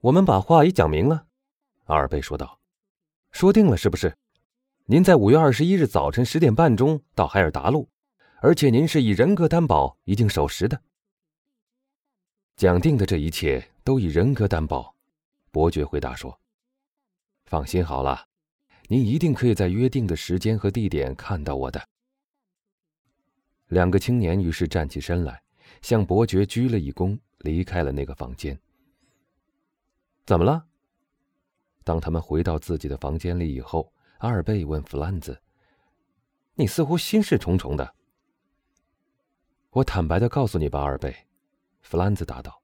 我们把话已讲明了。”阿尔贝说道，“说定了是不是？您在五月二十一日早晨十点半钟到海尔达路，而且您是以人格担保一定守时的。”讲定的这一切都以人格担保，伯爵回答说：“放心好了，您一定可以在约定的时间和地点看到我的。”两个青年于是站起身来，向伯爵鞠了一躬，离开了那个房间。怎么了？当他们回到自己的房间里以后，阿尔贝问弗兰兹：“你似乎心事重重的。”我坦白的告诉你吧，阿尔贝，弗兰兹答道：“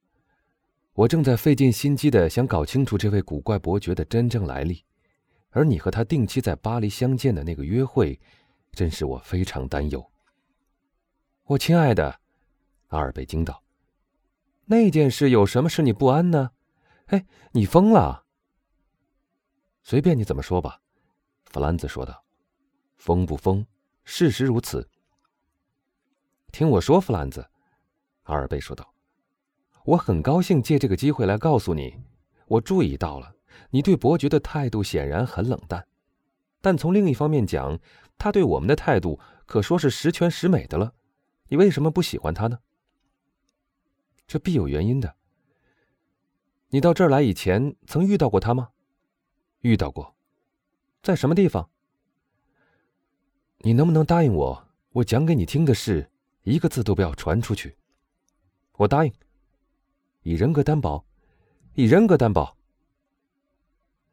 我正在费尽心机的想搞清楚这位古怪伯爵的真正来历，而你和他定期在巴黎相见的那个约会，真是我非常担忧。”我亲爱的，阿尔贝惊道：“那件事有什么使你不安呢？哎，你疯了？随便你怎么说吧。”弗兰兹说道：“疯不疯？事实如此。”听我说，弗兰兹，阿尔贝说道：“我很高兴借这个机会来告诉你，我注意到了你对伯爵的态度显然很冷淡，但从另一方面讲，他对我们的态度可说是十全十美的了。”你为什么不喜欢他呢？这必有原因的。你到这儿来以前曾遇到过他吗？遇到过，在什么地方？你能不能答应我，我讲给你听的事，一个字都不要传出去？我答应。以人格担保，以人格担保。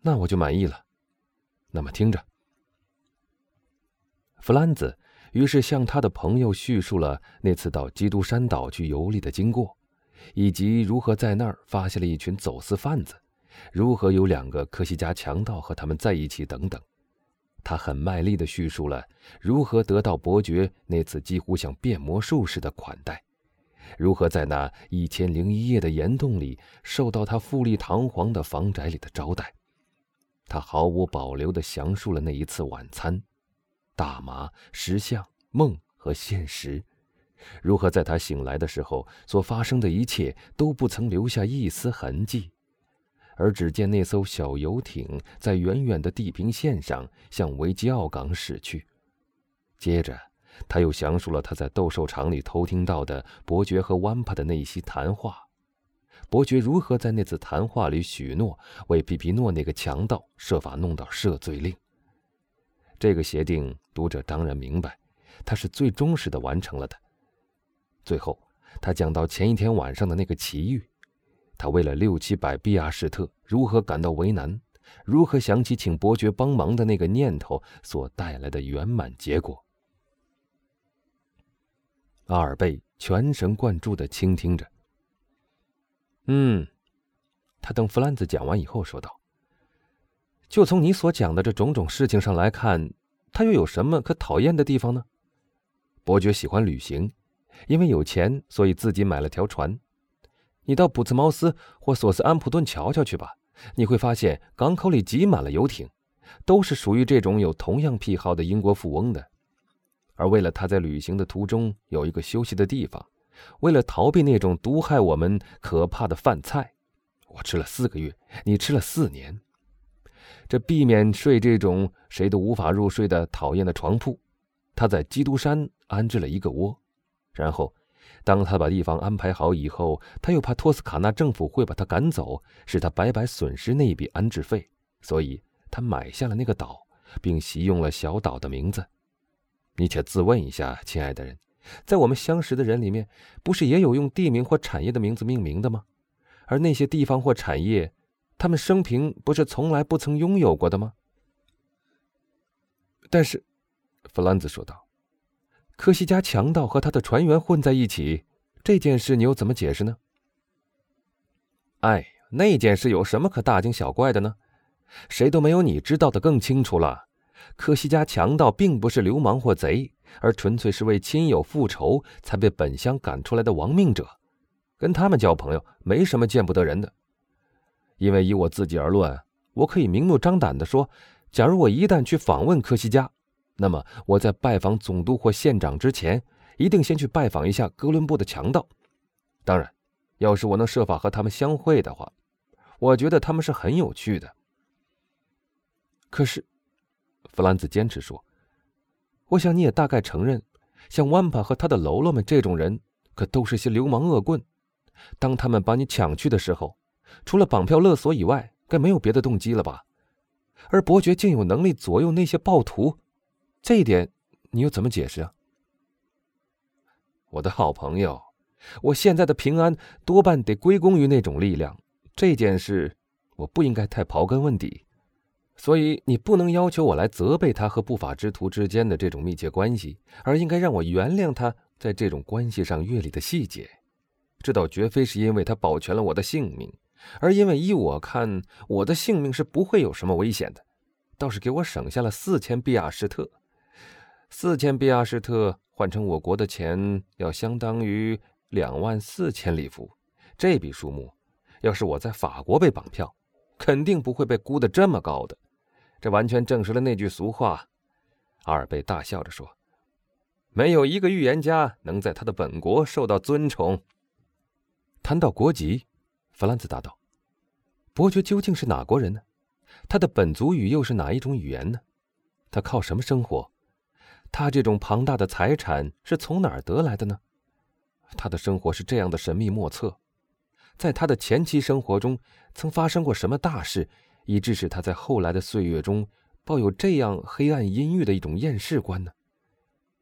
那我就满意了。那么听着，弗兰兹。于是向他的朋友叙述了那次到基督山岛去游历的经过，以及如何在那儿发现了一群走私贩子，如何有两个科西嘉强盗和他们在一起等等。他很卖力地叙述了如何得到伯爵那次几乎像变魔术似的款待，如何在那一千零一夜的岩洞里受到他富丽堂皇的房宅里的招待。他毫无保留地详述了那一次晚餐。大麻、石像、梦和现实，如何在他醒来的时候所发生的一切都不曾留下一丝痕迹，而只见那艘小游艇在远远的地平线上向维吉奥港驶去。接着，他又详述了他在斗兽场里偷听到的伯爵和湾帕的那一席谈话，伯爵如何在那次谈话里许诺为皮皮诺那个强盗设法弄到赦罪令。这个协定，读者当然明白，他是最忠实的完成了的。最后，他讲到前一天晚上的那个奇遇，他为了六七百比亚士特如何感到为难，如何想起请伯爵帮忙的那个念头所带来的圆满结果。阿尔贝全神贯注的倾听着。嗯，他等弗兰兹讲完以后说道。就从你所讲的这种种事情上来看，他又有什么可讨厌的地方呢？伯爵喜欢旅行，因为有钱，所以自己买了条船。你到普茨茅斯或索斯安普顿瞧瞧去吧，你会发现港口里挤满了游艇，都是属于这种有同样癖好的英国富翁的。而为了他在旅行的途中有一个休息的地方，为了逃避那种毒害我们可怕的饭菜，我吃了四个月，你吃了四年。这避免睡这种谁都无法入睡的讨厌的床铺，他在基督山安置了一个窝，然后，当他把地方安排好以后，他又怕托斯卡纳政府会把他赶走，使他白白损失那一笔安置费，所以他买下了那个岛，并习用了小岛的名字。你且自问一下，亲爱的人，在我们相识的人里面，不是也有用地名或产业的名字命名的吗？而那些地方或产业。他们生平不是从来不曾拥有过的吗？但是，弗兰兹说道：“科西嘉强盗和他的船员混在一起，这件事你又怎么解释呢？”哎，那件事有什么可大惊小怪的呢？谁都没有你知道的更清楚了。科西嘉强盗并不是流氓或贼，而纯粹是为亲友复仇才被本乡赶出来的亡命者。跟他们交朋友，没什么见不得人的。因为以我自己而论，我可以明目张胆地说，假如我一旦去访问科西嘉，那么我在拜访总督或县长之前，一定先去拜访一下哥伦布的强盗。当然，要是我能设法和他们相会的话，我觉得他们是很有趣的。可是，弗兰兹坚持说：“我想你也大概承认，像万帕和他的喽啰们这种人，可都是些流氓恶棍。当他们把你抢去的时候，除了绑票勒索以外，该没有别的动机了吧？而伯爵竟有能力左右那些暴徒，这一点你又怎么解释啊？”我的好朋友，我现在的平安多半得归功于那种力量。这件事，我不应该太刨根问底。所以你不能要求我来责备他和不法之徒之间的这种密切关系，而应该让我原谅他在这种关系上阅历的细节。这倒绝非是因为他保全了我的性命，而因为依我看，我的性命是不会有什么危险的，倒是给我省下了四千比亚什特。四千比亚什特换成我国的钱，要相当于两万四千里弗。这笔数目，要是我在法国被绑票，肯定不会被估得这么高的。这完全证实了那句俗话，阿尔贝大笑着说：“没有一个预言家能在他的本国受到尊崇。”谈到国籍，弗兰兹答道：“伯爵究竟是哪国人呢？他的本族语又是哪一种语言呢？他靠什么生活？他这种庞大的财产是从哪儿得来的呢？他的生活是这样的神秘莫测，在他的前期生活中曾发生过什么大事？”以致使他在后来的岁月中抱有这样黑暗阴郁的一种厌世观呢？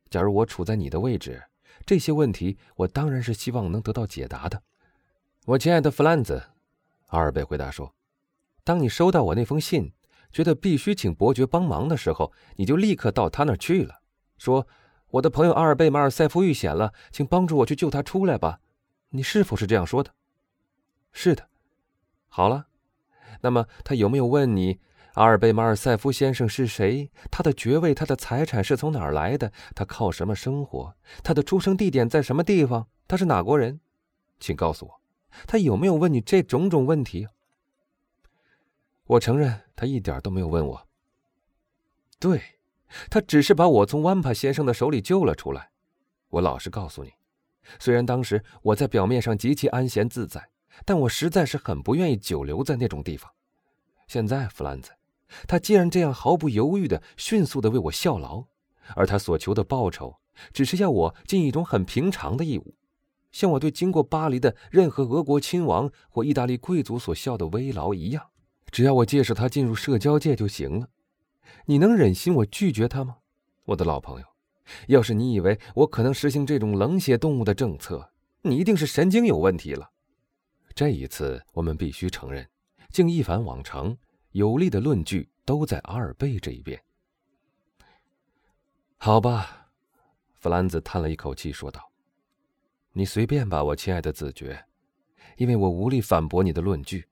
假如我处在你的位置，这些问题我当然是希望能得到解答的。我亲爱的弗兰兹，阿尔贝回答说：“当你收到我那封信，觉得必须请伯爵帮忙的时候，你就立刻到他那儿去了，说我的朋友阿尔贝马尔塞夫遇险了，请帮助我去救他出来吧。你是否是这样说的？是的。好了。”那么他有没有问你，阿尔贝马尔塞夫先生是谁？他的爵位、他的财产是从哪儿来的？他靠什么生活？他的出生地点在什么地方？他是哪国人？请告诉我，他有没有问你这种种问题？我承认，他一点都没有问我。对，他只是把我从万帕先生的手里救了出来。我老实告诉你，虽然当时我在表面上极其安闲自在。但我实在是很不愿意久留在那种地方。现在，弗兰兹，他既然这样毫不犹豫的、迅速的为我效劳，而他所求的报酬，只是要我尽一种很平常的义务，像我对经过巴黎的任何俄国亲王或意大利贵族所效的微劳一样，只要我介绍他进入社交界就行了。你能忍心我拒绝他吗，我的老朋友？要是你以为我可能实行这种冷血动物的政策，你一定是神经有问题了。这一次，我们必须承认，竟一反往常，有力的论据都在阿尔贝这一边。好吧，弗兰兹叹了一口气说道：“你随便吧，我亲爱的子爵，因为我无力反驳你的论据。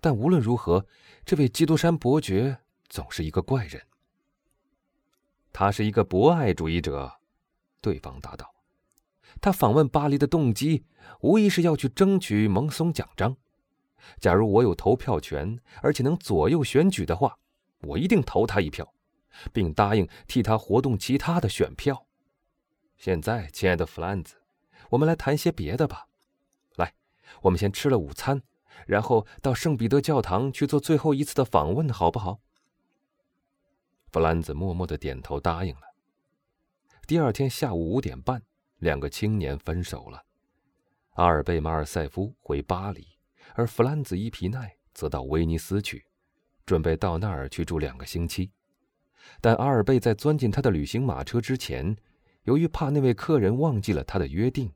但无论如何，这位基督山伯爵总是一个怪人。他是一个博爱主义者。”对方答道。他访问巴黎的动机，无疑是要去争取蒙松奖章。假如我有投票权，而且能左右选举的话，我一定投他一票，并答应替他活动其他的选票。现在，亲爱的弗兰兹，我们来谈些别的吧。来，我们先吃了午餐，然后到圣彼得教堂去做最后一次的访问，好不好？弗兰兹默默的点头答应了。第二天下午五点半。两个青年分手了，阿尔贝马尔塞夫回巴黎，而弗兰兹伊皮奈则到威尼斯去，准备到那儿去住两个星期。但阿尔贝在钻进他的旅行马车之前，由于怕那位客人忘记了他的约定，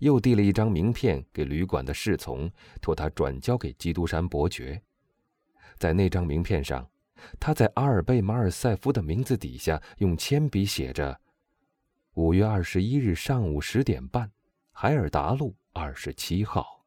又递了一张名片给旅馆的侍从，托他转交给基督山伯爵。在那张名片上，他在阿尔贝马尔塞夫的名字底下用铅笔写着。五月二十一日上午十点半，海尔达路二十七号。